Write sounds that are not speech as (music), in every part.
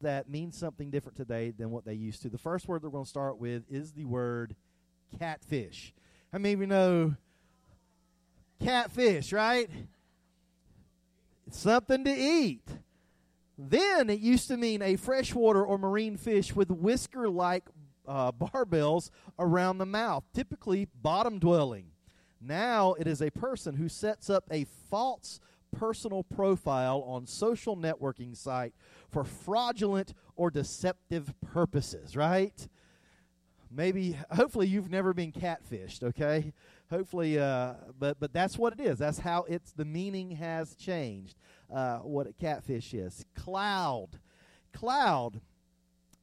that means something different today than what they used to. The first word we're going to start with is the word catfish. How many of you know catfish, right? Something to eat. Then it used to mean a freshwater or marine fish with whisker like uh, barbels around the mouth, typically bottom dwelling. Now it is a person who sets up a false personal profile on social networking site for fraudulent or deceptive purposes, right? Maybe hopefully you've never been catfished, okay? Hopefully uh, but but that's what it is. That's how it's the meaning has changed. Uh, what a catfish is. Cloud. Cloud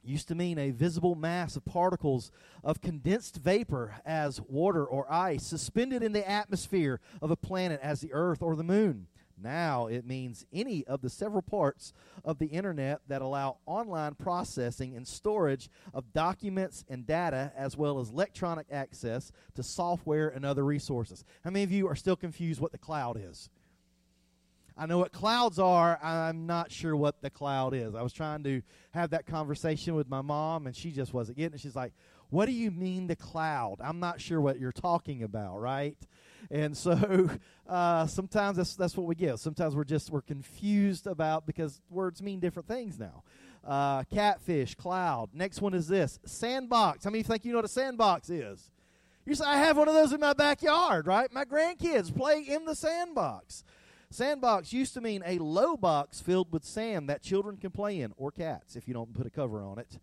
used to mean a visible mass of particles of condensed vapor as water or ice suspended in the atmosphere of a planet as the earth or the moon. Now it means any of the several parts of the internet that allow online processing and storage of documents and data, as well as electronic access to software and other resources. How many of you are still confused what the cloud is? I know what clouds are. I'm not sure what the cloud is. I was trying to have that conversation with my mom, and she just wasn't getting it. She's like, What do you mean the cloud? I'm not sure what you're talking about, right? And so (laughs) uh, sometimes that's that's what we get. Sometimes we're just we're confused about because words mean different things now. Uh, catfish, cloud. Next one is this sandbox. How many of you think you know what a sandbox is? You say I have one of those in my backyard, right? My grandkids play in the sandbox. Sandbox used to mean a low box filled with sand that children can play in, or cats if you don't put a cover on it.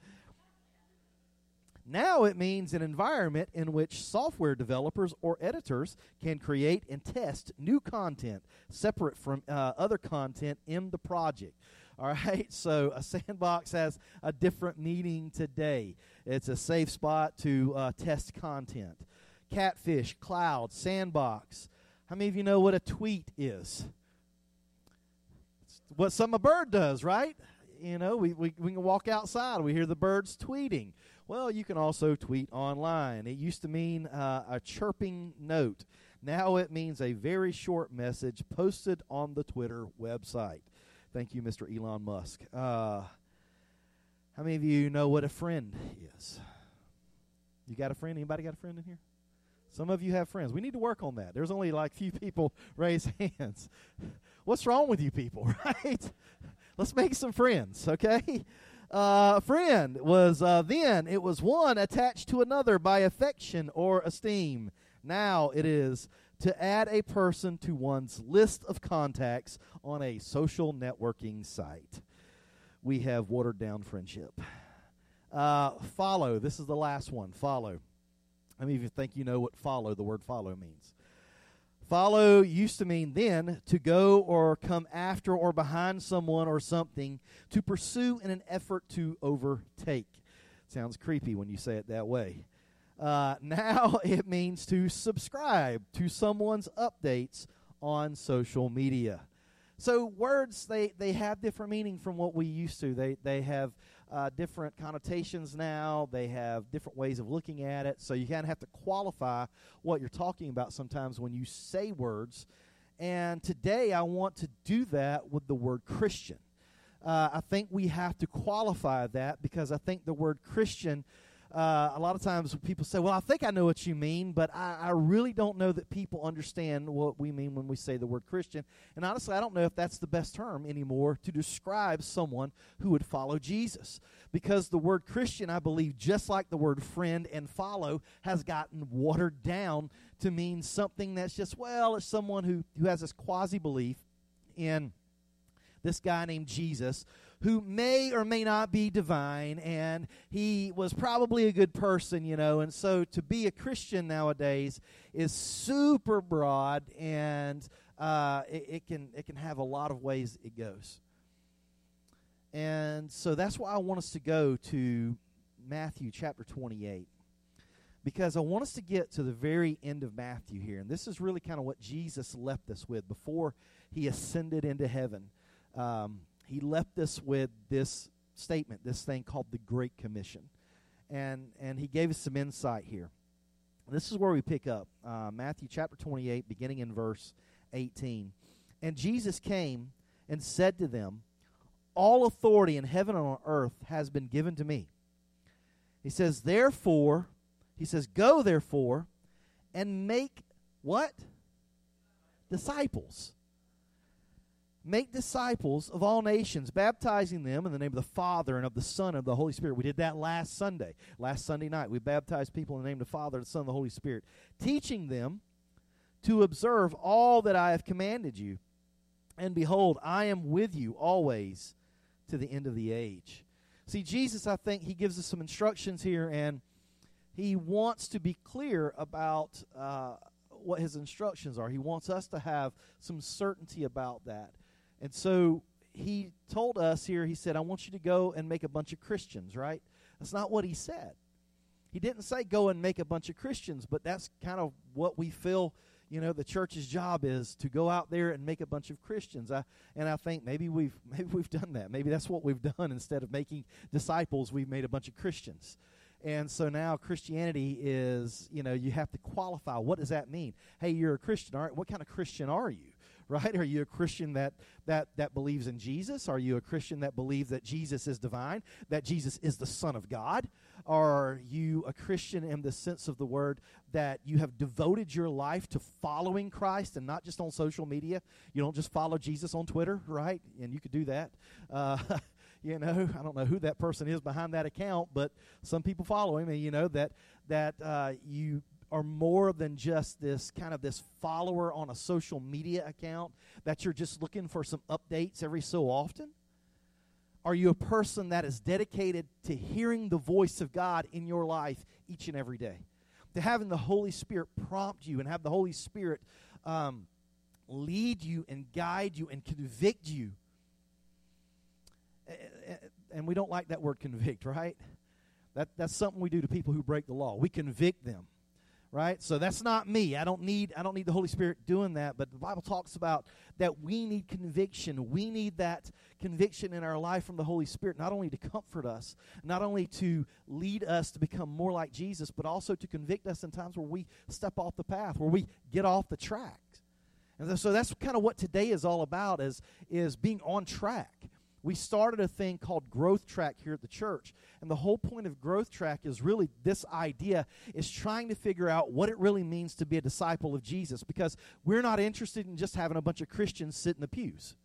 Now it means an environment in which software developers or editors can create and test new content separate from uh, other content in the project. (laughs) All right, so a sandbox has a different meaning today. It's a safe spot to uh, test content. Catfish, cloud, sandbox. How many of you know what a tweet is? It's what some a bird does, right? You know, we, we, we can walk outside, we hear the birds tweeting. Well, you can also tweet online. It used to mean uh, a chirping note. Now it means a very short message posted on the Twitter website. Thank you, Mr. Elon Musk. Uh, how many of you know what a friend is? You got a friend? Anybody got a friend in here? Some of you have friends. We need to work on that. There's only like few people (laughs) raise hands. What's wrong with you people, (laughs) right? Let's make some friends, okay? (laughs) Uh, friend was uh, then it was one attached to another by affection or esteem. Now it is to add a person to one's list of contacts on a social networking site. We have watered down friendship. Uh, follow. This is the last one. Follow. I mean, if you think you know what follow, the word follow means? Follow used to mean then to go or come after or behind someone or something to pursue in an effort to overtake. Sounds creepy when you say it that way. Uh, (laughs) now it means to subscribe to someone's updates on social media. So words they they have different meaning from what we used to. They they have uh, different connotations now. They have different ways of looking at it. So you kind of have to qualify what you're talking about sometimes when you say words. And today I want to do that with the word Christian. Uh, I think we have to qualify that because I think the word Christian uh, a lot of times people say, Well, I think I know what you mean, but I, I, really don't know that people understand what we mean when we say the word Christian. And honestly, I don't know if that's the best term anymore to describe someone who would follow Jesus. Because the word Christian, I believe, just like the word friend and follow, has gotten watered down to mean something that's just, well, it's someone who, who has this quasi belief in this guy named Jesus who may or may not be divine, and he was probably a good person, you know. And so to be a Christian nowadays is super broad, and uh, it, it can it can have a lot of ways it goes. And so that's why I want us to go to Matthew chapter 28 because I want us to get to the very end of Matthew here. And this is really kind of what Jesus left us with before he ascended into heaven. Um, he left us with this statement, this thing called the Great Commission. And, and he gave us some insight here. This is where we pick up uh, Matthew chapter 28, beginning in verse 18. And Jesus came and said to them, all authority in heaven and on earth has been given to me. He says, Therefore, he says, Go therefore and make what? Disciples. Make disciples of all nations, baptizing them in the name of the Father and of the Son and of the Holy Spirit. We did that last Sunday, last Sunday night. We baptized people in the name of the Father, and the Son, and the Holy Spirit, teaching them to observe all that I have commanded you. And behold, I am with you always to the end of the age. See, Jesus, I think, he gives us some instructions here, and he wants to be clear about uh, what his instructions are. He wants us to have some certainty about that. And so he told us here, he said, I want you to go and make a bunch of Christians, right? That's not what he said. He didn't say go and make a bunch of Christians, but that's kind of what we feel you know the church's job is to go out there and make a bunch of Christians. I, and I think maybe we've (laughs) maybe we've done that. Maybe that's what we've done instead of making disciples, we've made a bunch of Christians. And so now Christianity is, you know, you have to qualify. What does that mean? Hey, you're a Christian. All right, what kind of Christian are you? (laughs) right? Are you a Christian that, that, that believes in Jesus? Are you a Christian that believes that Jesus is divine, that Jesus is the Son of God? Are you a Christian in the sense of the word that you have devoted your life to following Christ and not just on social media? You don't just follow Jesus on Twitter, right? And you could do that. Uh, (laughs) you know, I don't know who that person is behind that account, but some people follow him, and you know that that uh, you are more than just this kind of this follower on a social media account that you're just looking for some updates every so often? Are you a person that is dedicated to hearing the voice of God in your life each and every day? To having the Holy Spirit prompt you and have the Holy Spirit um, lead you and guide you and convict you. And we don't like that word convict, right? That, that's something we do to people who break the law. We convict them right? So that's not me. I don't need i don't need the holy spirit doing that but the bible talks about that we need conviction. We need that conviction in our life from the holy spirit not only to comfort us not only to lead us to become more like jesus but also to convict us in times where we step off the path where we get off the track and so that's kind of what today is all about is is being on track we started a thing called Growth Track here at the church. And the whole point of Growth Track is really this idea is trying to figure out what it really means to be a disciple of Jesus because we're not interested in just having a bunch of Christians sit in the pews.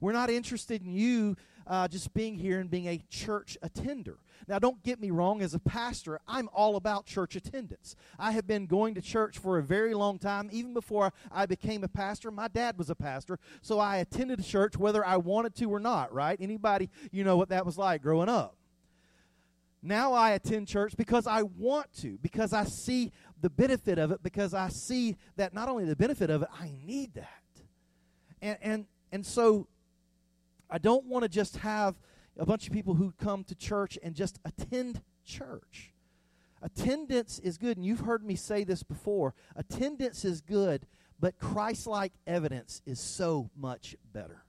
We're not interested in you uh, just being here and being a church attender. Now, don't get me wrong, as a pastor, I'm all about church attendance. I have been going to church for a very long time. Even before I became a pastor, my dad was a pastor, so I attended church whether I wanted to or not, right? Anybody, you know what that was like growing up. Now I attend church because I want to, because I see the benefit of it, because I see that not only the benefit of it, I need that. And and and so I don't want to just have a bunch of people who come to church and just attend church. Attendance is good, and you've heard me say this before. Attendance is good, but Christ like evidence is so much better.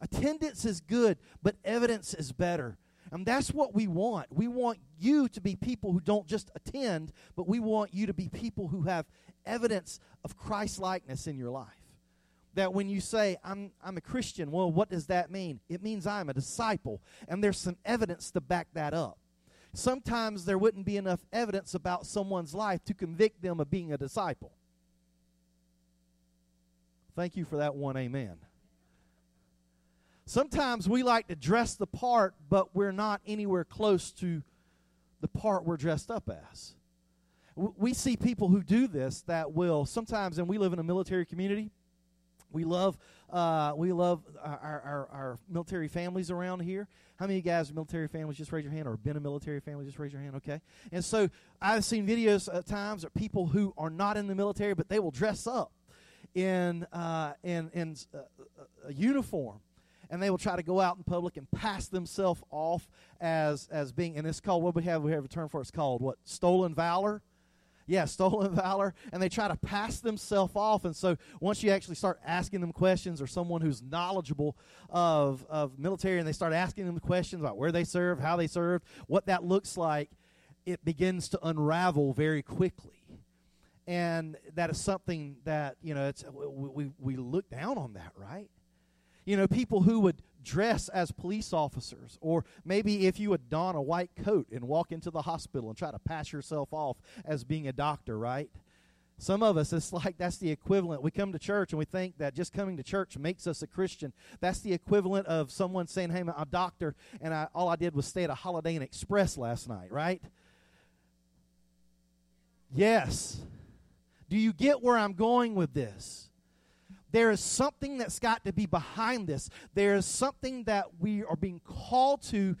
Attendance is good, but evidence is better. And that's what we want. We want you to be people who don't just attend, but we want you to be people who have evidence of Christ likeness in your life that when you say, I'm, I'm a Christian, well, what does that mean? It means I'm a disciple. And there's some evidence to back that up. Sometimes there wouldn't be enough evidence about someone's life to convict them of being a disciple. Thank you for that one, amen. Sometimes we like to dress the part, but we're not anywhere close to the part we're dressed up as. We see people who do this that will sometimes, and we live in a military community, we love uh, we love our, our, our, military families around here. How many of you guys are military families? Just raise your hand, or been a military family? Just raise your hand. Okay. And so I've seen videos at times of people who are not in the military, but they will dress up in uh, in in uh, a uniform, and they will try to go out in public and pass themselves off as as being. And it's called what we have we have a term for. It. It's called what stolen valor yeah, stolen (laughs) valor, and they try to pass themselves off. And so once you actually start asking them questions, or someone who's knowledgeable of, of military, and they start asking them questions about where they serve, how they served, what that looks like, it begins to unravel very quickly. And that is something that, you know, it's, we, we look down on that, right? You know, people who would dress as police officers, or maybe if you would don a white coat and walk into the hospital and try to pass yourself off as being a doctor, right? Some of us, it's (laughs) like that's the equivalent. We come to church and we think that just coming to church makes us a Christian. That's the equivalent of someone saying, Hey, I'm a doctor, and I, all I did was stay at a Holiday Inn Express last night, right? Yes. Do you get where I'm going with this? There is something that's got to be behind this. There is something that we are being called to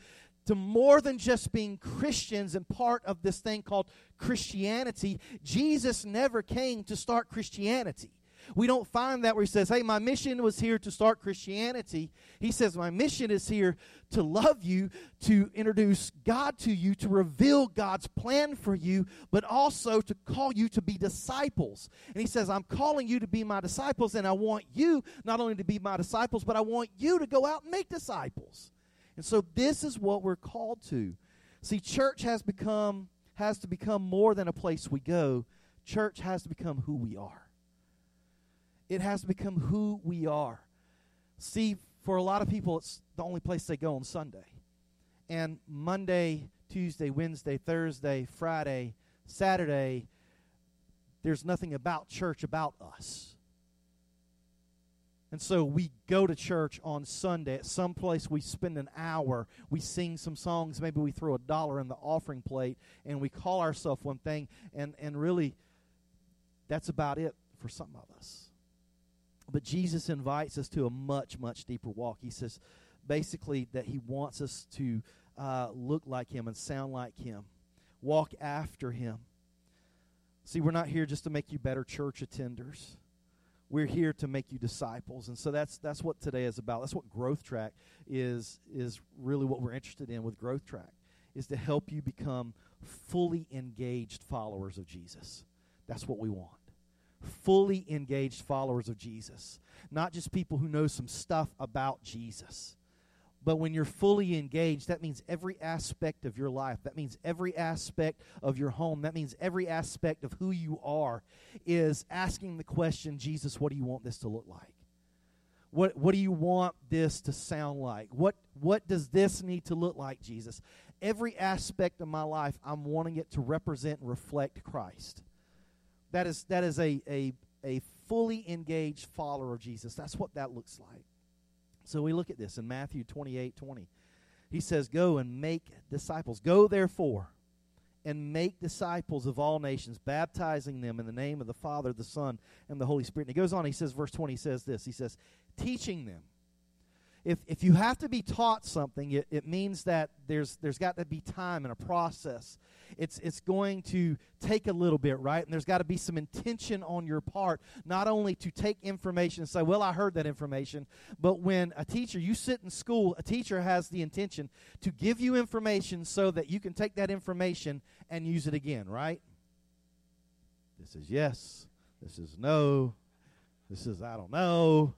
to more than just being Christians and part of this thing called Christianity. Jesus never came to start Christianity. We don't find that where he says, Hey, my mission was here to start Christianity. He says, My mission is here to love you, to introduce God to you, to reveal God's plan for you, but also to call you to be disciples. And he says, I'm calling you to be my disciples, and I want you not only to be my disciples, but I want you to go out and make disciples. And so this is what we're called to. See, church has become has to become more than a place we go. Church has to become who we are. It has become who we are. See, for a lot of people, it's the only place they go on Sunday. And Monday, Tuesday, Wednesday, Thursday, Friday, Saturday, there's nothing about church about us. And so we go to church on Sunday. At some place we spend an hour. We sing some songs. Maybe we throw a dollar in the offering plate and we call ourselves one thing. And, and really, that's about it for some of us. But Jesus invites us to a much, much deeper walk. He says basically that he wants us to uh, look like him and sound like him, walk after him. See, we're not here just to make you better church attenders. We're here to make you disciples. And so that's that's what today is about. That's what Growth Track is is really what we're interested in with Growth Track is to help you become fully engaged followers of Jesus. That's what we want fully engaged followers of Jesus, not just people who know some stuff about Jesus. But when you're fully engaged, that means every aspect of your life. That means every aspect of your home. That means every aspect of who you are is asking the question, Jesus, what do you want this to look like? What, what do you want this to sound like? What, what does this need to look like, Jesus? Every aspect of my life, I'm wanting it to represent and reflect Christ. That is, that is a, a, a fully engaged follower of Jesus. That's what that looks like. So we look at this in Matthew 28 20. He says, Go and make disciples. Go therefore and make disciples of all nations, baptizing them in the name of the Father, the Son, and the Holy Spirit. And he goes on, he says, verse 20 says this He says, Teaching them if, if you have to be taught something, it, it means that there's, there's got to be time and a process. It's, it's going to take a little bit, right? And there's got to be some intention on your part, not only to take information and say, well, I heard that information, but when a teacher, you sit in school, a teacher has the intention to give you information so that you can take that information and use it again, right? This is yes. This is no. This is I don't know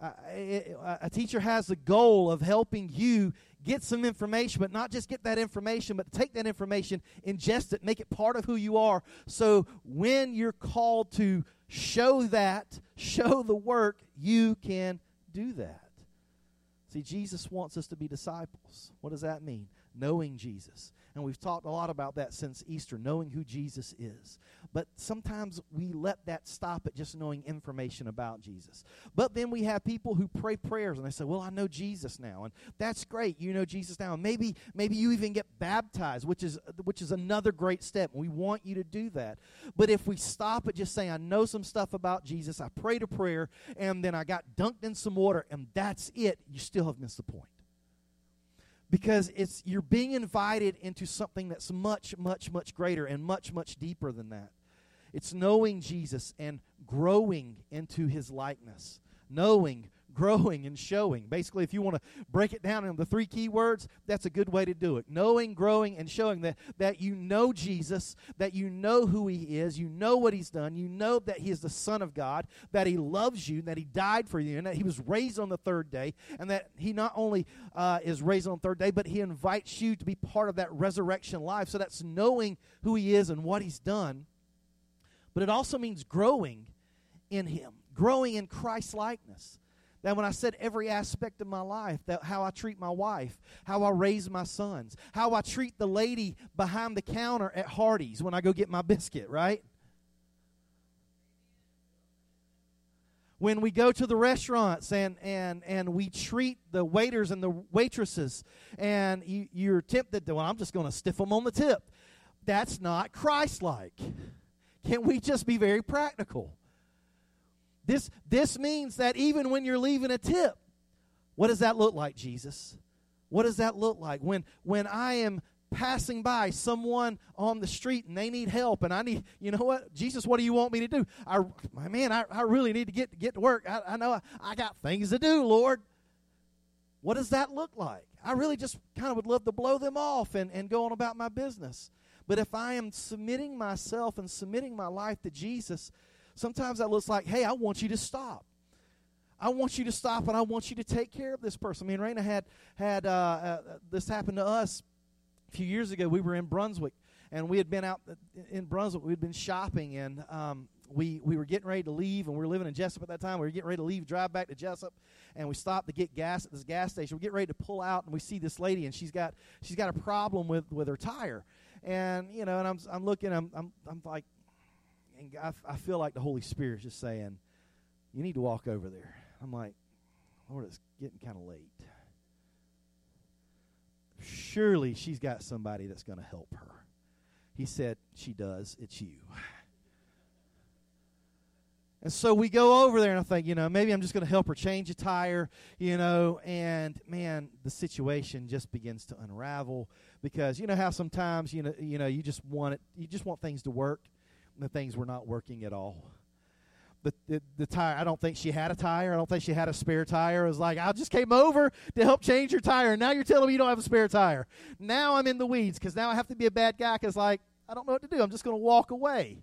a teacher has the goal of helping you get some information, but not just get that information, but take that information, ingest it, make it part of who you are. So when you're called to show that, (laughs) show the work, you can do that. See, Jesus wants us to be disciples. What does that mean? Knowing Jesus. And we've talked a lot about that since Easter, knowing who Jesus is. But sometimes we let that stop at just knowing information about Jesus. But then we have people who pray prayers and they say, Well, I know Jesus now. And that's great. You know Jesus now. And maybe maybe you even get baptized, which is which is another great step. We want you to do that. But if we stop at just saying, I know some stuff about Jesus, I prayed a prayer, and then I got dunked in some water, and that's it, you still have missed the point because it's you're being invited into something that's much much much greater and much much deeper than that. It's knowing jesus and growing into his likeness. Knowing growing and showing. Basically, if you want to break it down into three key words, that's a good way to do it. Knowing, growing, and showing that, that you know Jesus, that you know who he is, you know what he's done, you know that he is the Son of God, that he loves you, that he died for you, and that he was raised on the third day, and that he not only uh, is raised on the third day, but he invites you to be part of that resurrection life. So that's knowing who he is and what he's done. But it also means growing in him, growing in Christ likeness. That when I said every aspect of my life, that how I treat my wife, how I raise my sons, how I treat the lady behind the counter at Hardee's when I go get my biscuit, right? when we go to the restaurants and, and, and we treat the waiters and the waitresses and you, you're tempted to, well, I'm just going to stiff them on the tip. That's not Christ like. Can we just be very practical? This, this means that even when you're leaving a tip, what does that look like, Jesus? What does that look like? When, when I am passing by someone on the street and they need help and I need, you know what? Jesus, what do you want me to do? I, my man, I, I really need to get, get to work. I, I know I, I got things to do, Lord. What does that look like? I really just kind of would love to blow them off and, and go on about my business. But if I am submitting myself and submitting my life to Jesus, sometimes that looks like, hey, I want you to stop. I want you to stop and I want you to take care of this person. I mean, Raina had had uh, uh, this happen to us a few years ago, we were in Brunswick, and we had been out in Brunswick. We'd been shopping, and um, we we were getting ready to leave, and we were living in Jessup at that time. We were getting ready to leave, drive back to Jessup, and we stopped to get gas at this gas station. We get ready to pull out, and we see this lady, and she's got she's got a problem with with her tire, and you know, and I'm I'm looking, I'm I'm I'm like, and I, I feel like the Holy Spirit's just saying, you need to walk over there. I'm like, Lord, it's getting kind of late surely she's got somebody that's going to help her. He said, She does. It's you. And so we go over there, and I think, you know, maybe I'm just going to help her change a tire, you know, and man, the situation just begins to unravel because you know how sometimes you know you know you just want it, you just want things to work, the things were not working at all the, the, the tire. I don't think she had a tire. I don't think she had a spare tire. It was like, I just came over to help change your tire. And now you're telling me you don't have a spare tire. Now I'm in the weeds because now I have to be a bad guy because, like, I don't know what to do. I'm just going to walk away.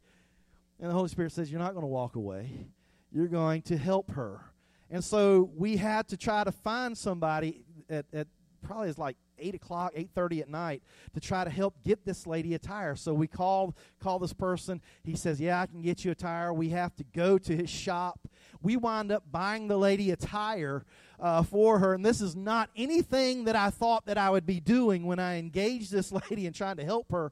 And the Holy Spirit says, You're not going to walk away. You're going to help her. And so we had to try to find somebody at, at probably is like eight o'clock, eight thirty at night to try to help get this lady a tire. So we called call this person. He says, "Yeah, I can get you a tire." We have to go to his shop. We wind up buying the lady a tire uh, for her, and this is not anything that I thought that I would be doing when I engaged this (laughs) lady and trying to help her.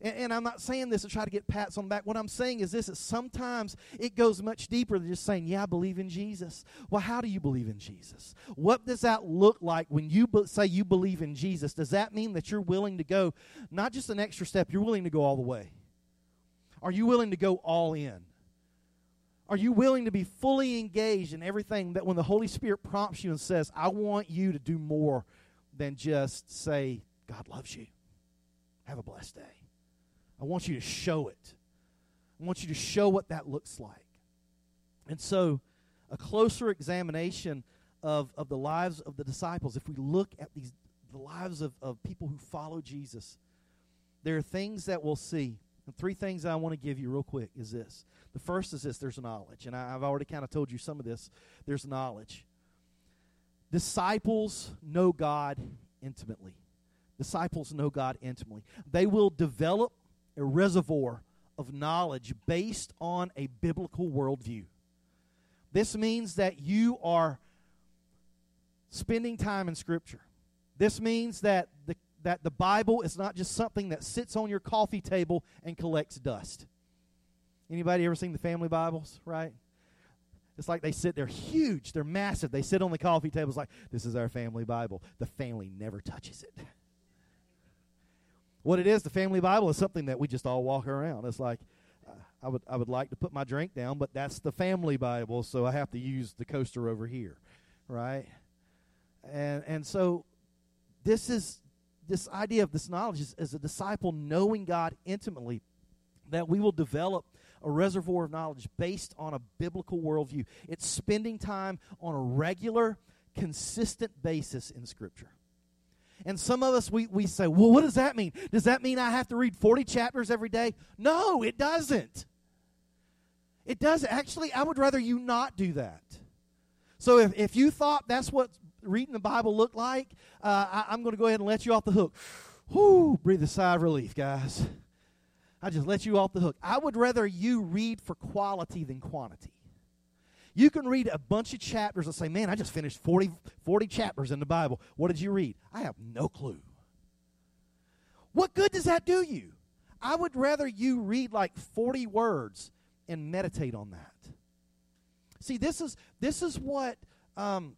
And, and, I'm not saying this to try to get pats on the back. What I'm saying is this: is sometimes it goes much deeper than just saying, "Yeah, I believe in Jesus." Well, how do you believe in Jesus? What does that look like when you be- say you believe in Jesus? Does that mean that you're willing to go not just an extra step? You're willing to go all the way. Are you willing to go all in? Are you willing to be fully engaged in everything that when the Holy Spirit prompts you and says, I want you to do more than just say, God loves you? Have a blessed day. I want you to show it. I want you to show what that looks like. And so, a closer examination of, of the lives of the disciples, if we look at these the lives of, of people who follow Jesus, there are things that we'll see. And three things I want to give you real quick is this. The first is this there's knowledge. And I, have already kind of told you some of this. There's knowledge. Disciples know God intimately. Disciples know God intimately. They will develop a reservoir of knowledge based on a biblical worldview. This means that you are spending time in Scripture. This means that the, that the Bible is not just something that sits on your coffee table and collects dust. Anybody ever seen the family Bibles, right? It's like they sit, they're huge, they're massive. They sit on the coffee tables like, this is our family Bible. The family never touches it. What it is, the family Bible is something that we just all walk around. It's like uh, I would I would like to put my drink down, but that's the family Bible, so I have to use the coaster over here, right? And and so this is this idea of this knowledge is, as a disciple knowing God intimately, that we will develop a reservoir of knowledge based on a biblical worldview. It's spending time on a regular, consistent basis in Scripture. And some of us, we, we say, well, what does that mean? Does that mean I have to read 40 chapters every day? No, it doesn't. It does. Actually, I would rather you not do that. So if, if you thought that's what reading the Bible looked like, uh, I, I'm going to go ahead and let you off the hook. Whoo, breathe a sigh of relief, guys. I just let you off the hook. I would rather you read for quality than quantity. You can read a bunch of chapters and say, Man, I just finished 40, 40 chapters in the Bible. What did you read? I have no clue. What good does that do you? I would rather you read like 40 words and meditate on that. See, this is this is what um,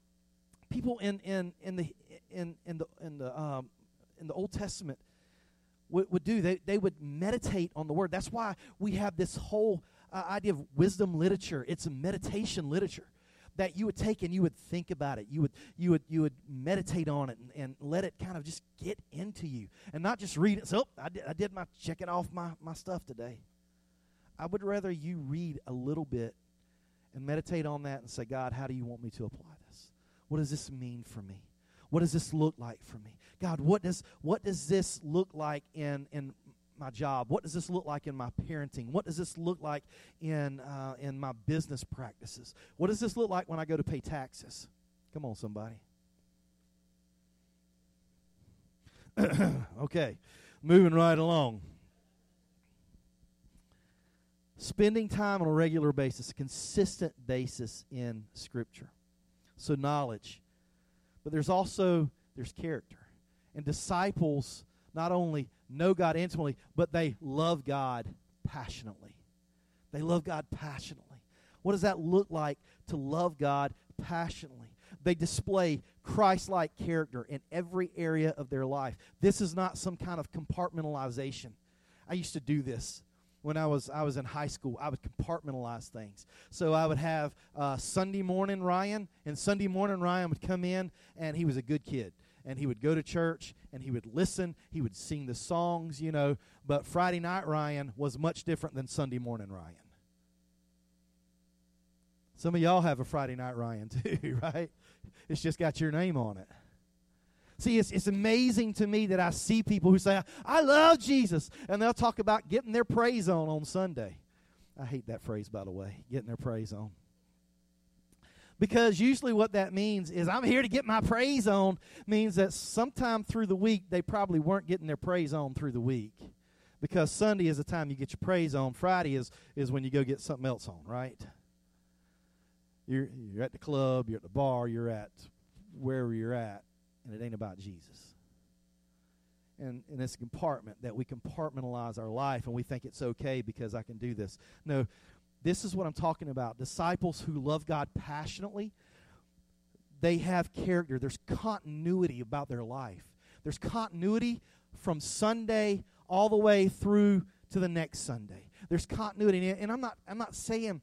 people in, in, in the in, in the in the um, in the Old Testament would, would do. They they would meditate on the word. That's why we have this whole uh, idea of wisdom literature. It's a meditation literature that you would take and you would think about it. You would you would you would meditate on it and, and let it kind of just get into you and not just read it. So oh, I did, I did my checking off my, my stuff today. I would rather you read a little bit and meditate on that and say, God, how do you want me to apply this? What does this mean for me? What does this look like for me? God, what does what does this look like in in my job? What does this look like in my parenting? What does this look like in uh, in my business practices? What does this look like when I go to pay taxes? Come on, somebody. (clears throat) okay, moving right along. Spending time on a regular basis, a consistent basis in Scripture. So knowledge, but there's also there's character, and disciples not only know God intimately, but they love God passionately. They love God passionately. What does that look like to love God passionately? They display Christ like character in every area of their life. This is not some kind of compartmentalization. I used to do this when I was I was in high school. I would compartmentalize things. So I would have uh, Sunday morning Ryan, and Sunday morning Ryan would come in, and he was a good kid and he would go to church and he would listen. He would sing the songs, you know. But Friday night Ryan was much different than Sunday morning Ryan. Some of y'all have a Friday night Ryan (laughs) too, right? It's just got your name on it. See, it's, it's amazing to me that I see people who say, I love Jesus, and they'll talk about getting their praise on on Sunday. I hate that phrase, by the way, getting their praise on. Because usually what that means is I'm here to get my praise on means that sometime through the week they probably weren't getting their praise on through the week. Because Sunday is the time you get your praise on. Friday is, is when you go get something else on, right? You're, you're at the club, you're at the bar, you're at wherever you're at, and it ain't about Jesus. And in this compartment that we compartmentalize our life and we think it's okay because I can do this. No, this is what I'm talking about. Disciples who love God passionately, they have character. There's continuity about their life. There's continuity from Sunday all the way through to the next Sunday. There's continuity. And I'm not, I'm not saying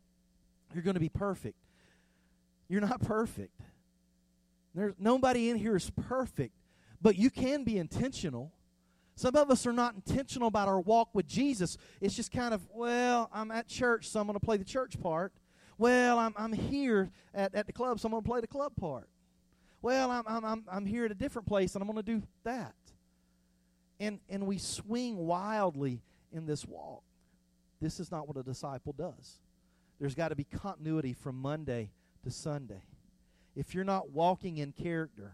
you're going to be perfect. You're not perfect. There's nobody in here is perfect, but you can be intentional some of us are not intentional about our walk with Jesus. It's just kind of, well, I'm at church, so I'm going to play the church part. Well, I'm, I'm here at, at the club, so I'm going to play the club part. Well, I'm, I'm, I'm, I'm here at a different place, and I'm going to do that. And, and we swing wildly in this walk. This is not what a disciple does. There's got to be continuity from Monday to Sunday. If you're not walking in character,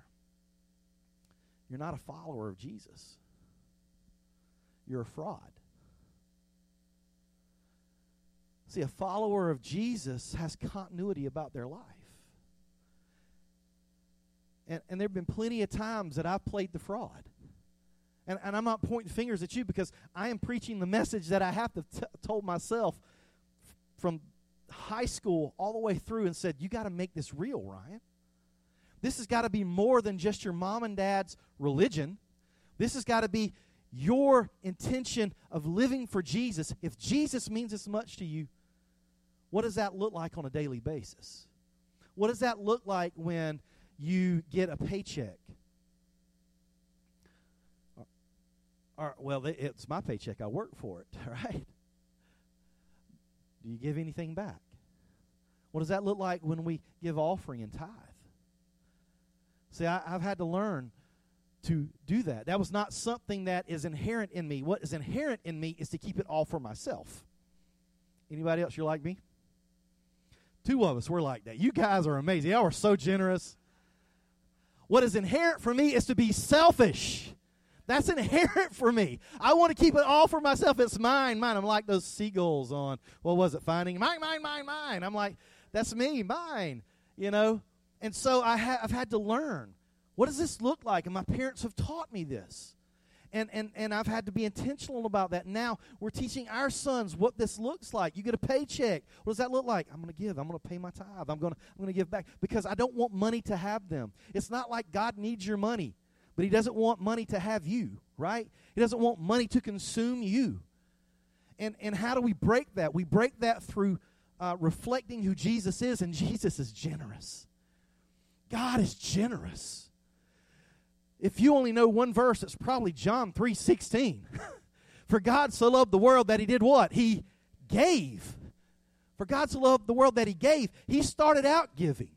you're not a follower of Jesus you're a fraud. See, a follower of Jesus has continuity about their life. And, and there have been plenty of times that I've played the fraud. And, and I'm not pointing fingers at you because I am preaching the message that I have to t- told myself from high school all the way through and said, You got to make this real, Ryan. This has got to be more than just your mom and dad's religion. This has got to be your intention of living for Jesus, if Jesus means as much to you, what does that look like on a daily basis? What does that look like when you get a paycheck? Or, or, well, it's my paycheck. I work for it, (laughs) right? Do you give anything back? What does that look like when we give offering and tithe? See, I, have had to learn to do that. That was not something that is inherent in me. What is inherent in me is to keep it all for myself. Anybody else, you're like me? Two of us, we're like that. You guys are amazing. Y'all are so generous. What is inherent for me is to be selfish. That's inherent for me. I want to keep it all for myself. It's mine, mine. I'm like those seagulls on, what was it, Finding? Mine, mine, mine, mine. I'm like, that's me, mine, you know. And so I ha- I've had to learn what does this look like? And my parents have taught me this. And, and, and I've had to be intentional about that. Now we're teaching our sons what this looks like. You get a paycheck. What does that look like? I'm going to give. I'm going to pay my tithe. I'm going to I'm going to give back because I don't want money to have them. It's not like God needs your money, but He doesn't want money to have you, right? He doesn't want money to consume you. And and how do we break that? We break that through uh, reflecting who Jesus is, and Jesus is generous. God is generous. If you only know one verse, it's probably John 3:16. (laughs) For God so loved the world that he did what? He gave. For God so loved the world that he gave. He started out giving.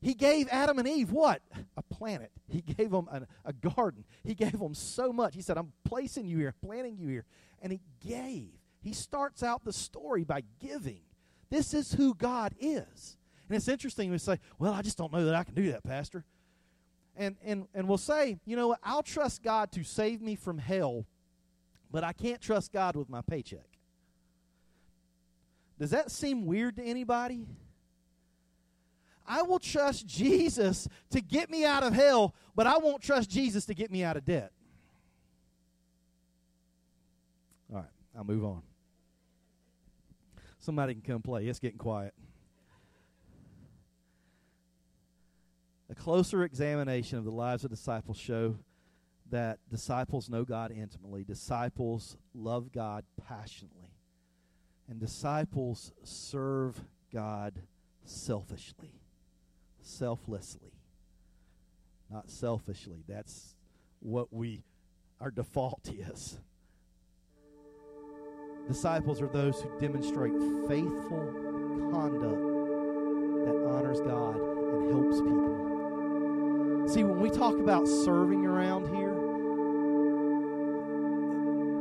He gave Adam and Eve what? A planet. He gave them a, a garden. He gave them so much. He said, I'm placing you here, planting you here. And he gave. He starts out the story by giving. This is who God is. And it's interesting we say, Well, I just don't know that I can do that, Pastor and, and, and we'll say, you know I'll trust God to save me from hell, but I can't trust God with my paycheck. Does that seem weird to anybody? I will trust Jesus to get me out of hell, but I won't trust Jesus to get me out of debt. All right, I'll move on. Somebody can come play. It's getting quiet. A closer examination of the lives of disciples show that disciples know God intimately, disciples love God passionately, and disciples serve God selfishly, selflessly, not selfishly. That's what we our default (laughs) is. Disciples are those who demonstrate faithful conduct that honors God and helps people. See, when we talk about serving around here,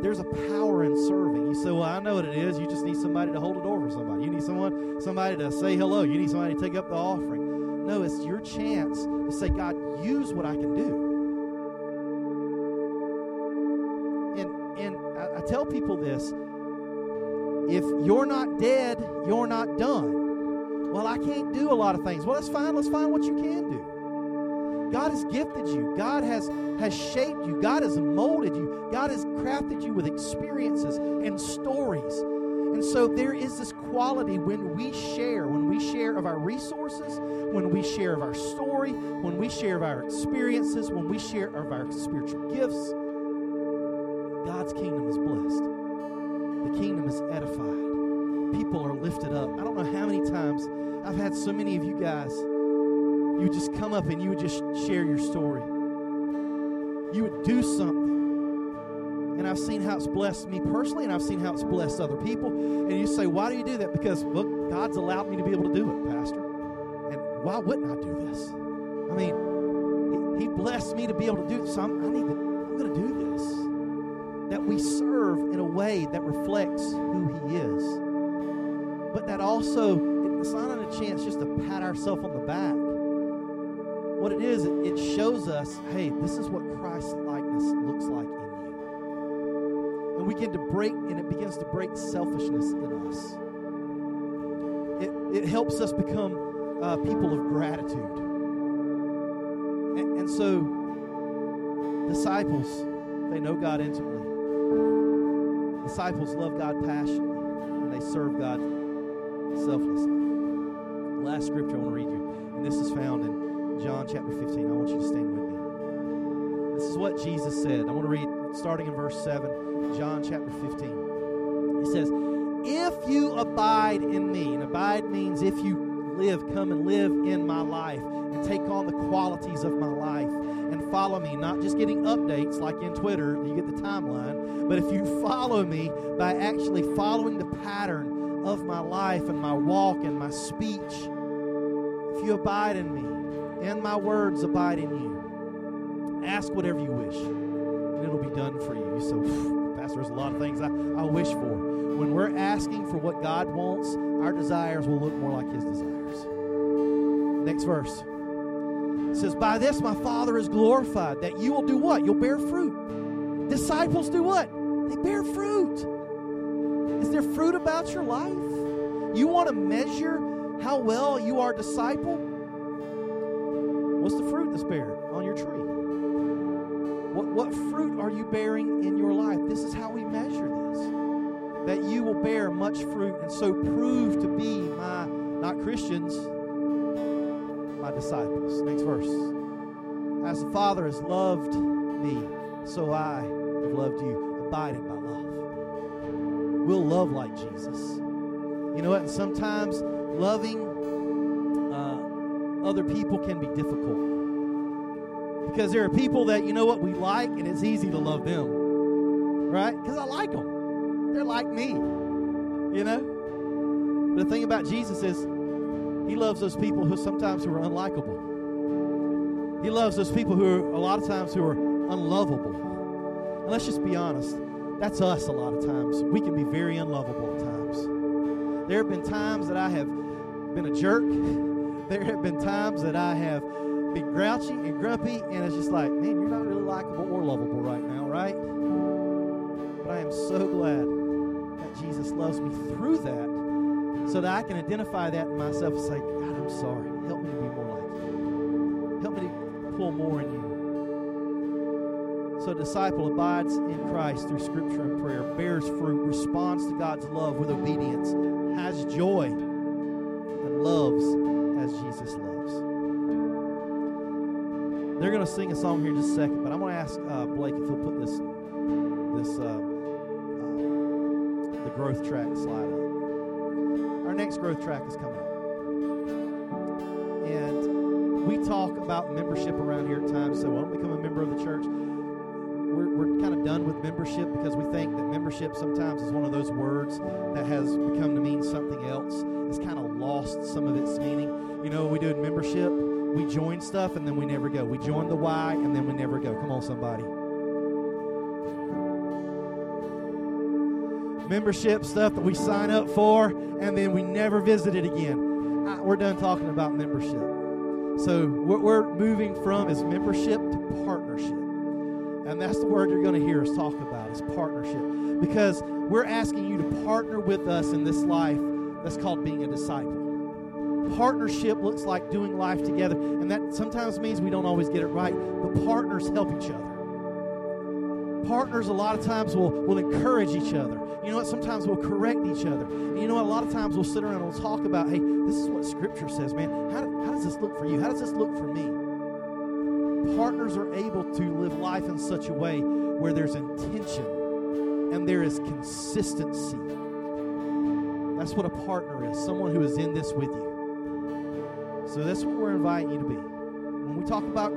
there's a power in serving. You say, "Well, I know what it is. You just need somebody to hold a door for somebody. You need someone, somebody to say hello. You need somebody to take up the offering." No, it's your chance to say, "God, use what I can do." And and I, I tell people this: if you're not dead, you're not done. Well, I can't do a lot of things. Well, that's fine. Let's find what you can do. God has gifted you. God has, has shaped you. God has molded you. God has crafted you with experiences and stories. And so there is this quality when we share, when we share of our resources, when we share of our story, when we share of our experiences, when we share of our spiritual gifts, God's kingdom is blessed. The kingdom is edified. People are lifted up. I don't know how many times I've had so many of you guys you would just come up and you would just share your story. You would do something. And I've seen how it's blessed me personally, and I've seen how it's blessed other people. And you say, Why do you do that? Because, look, God's allowed me to be able to do it, Pastor. And why wouldn't I do this? I mean, He, blessed me to be able to do this. So I'm, I need to, I'm going to do this. That we serve in a way that reflects who He is. But that also, it's not on a chance just to pat ourselves on the back what it is, it shows us, hey, this is what Christ likeness looks like in you. And we begin to break, and it begins to break selfishness in us. It, it helps us become uh, people of gratitude. And, and so, disciples, they know God intimately. Disciples love God passionately, and they serve God selflessly. last scripture I want to read you, and this is found in John chapter 15. I want you to stand with me. This is what Jesus said. I want to read starting in verse 7, John chapter 15. He says, If you abide in me, and abide means if you live, come and live in my life and take on the qualities of my life and follow me, not just getting updates like in Twitter, you get the timeline, but if you follow me by actually following the pattern of my life and my walk and my speech, if you abide in me, and my words abide in you. Ask whatever you wish, and it'll be done for you. So, (sighs) Pastor, there's a lot of things I, I wish for. When we're asking for what God wants, our desires will look more like His desires. Next verse. It says, By this my Father is glorified, that you will do what? You'll bear fruit. Disciples do what? They bear fruit. Is there fruit about your life? You want to measure how well you are disciple? What's the fruit that's bearing on your tree? What, what fruit are you bearing in your life? This is how we measure this. That you will bear much fruit and so prove to be my, not Christians, my disciples. Next verse. As the Father has loved me, so I have loved you. Abide in my love. We'll love like Jesus. You know what? And sometimes loving other people can be difficult. Because there are people that, you know what, we like, and it's easy to love them. Right? Because I like them. They're like me. You know? But the thing about Jesus is, he loves those people who sometimes who are unlikable. He loves those people who are a lot of times who are unlovable. And let's just be honest, that's us a lot of times. We can be very unlovable at times. There have been times that I have been a jerk. There have been times that I have been grouchy and grumpy, and it's just like, man, you're not really likable or lovable right now, right? But I am so glad that Jesus loves me through that so that I can identify that in myself and say, God, I'm sorry. Help me to be more like you. Help me to pull more in you. So, a disciple abides in Christ through Scripture and prayer, bears fruit, responds to God's love with obedience, has joy, and loves They're going to sing a song here in just a second, but I'm going to ask uh, Blake if he'll put this this uh, uh, the growth track slide up. Our next growth track is coming up, and we talk about membership around here at times. So, won't we become a member of the church we're, we're kind of done with membership because we think that membership sometimes is one of those words that has become to mean something else. It's kind of lost some of its meaning. You know, we do membership, we join stuff and then we never go. We join the Y and then we never go. Come on, somebody. Membership stuff that we sign up for and then we never visit it again. we're done talking about membership. So, what we're moving from is membership to partnership. And that's the word you're going to hear us talk about is partnership. Because we're asking you to partner with us in this life that's called being a disciple. Partnership looks like doing life together. And that sometimes means we don't always get it right, but partners help each other. Partners, a lot of times, will, will encourage each other. You know what? Sometimes we'll correct each other. And you know what? A lot of times we'll sit around and we'll talk about, hey, this is what Scripture says, man. How, do, how does this look for you? How does this look for me? partners are able to live life in such a way where there's intention and there is consistency. That's what a partner is someone who is in this with you. So that's what we're inviting you to be. When we talk about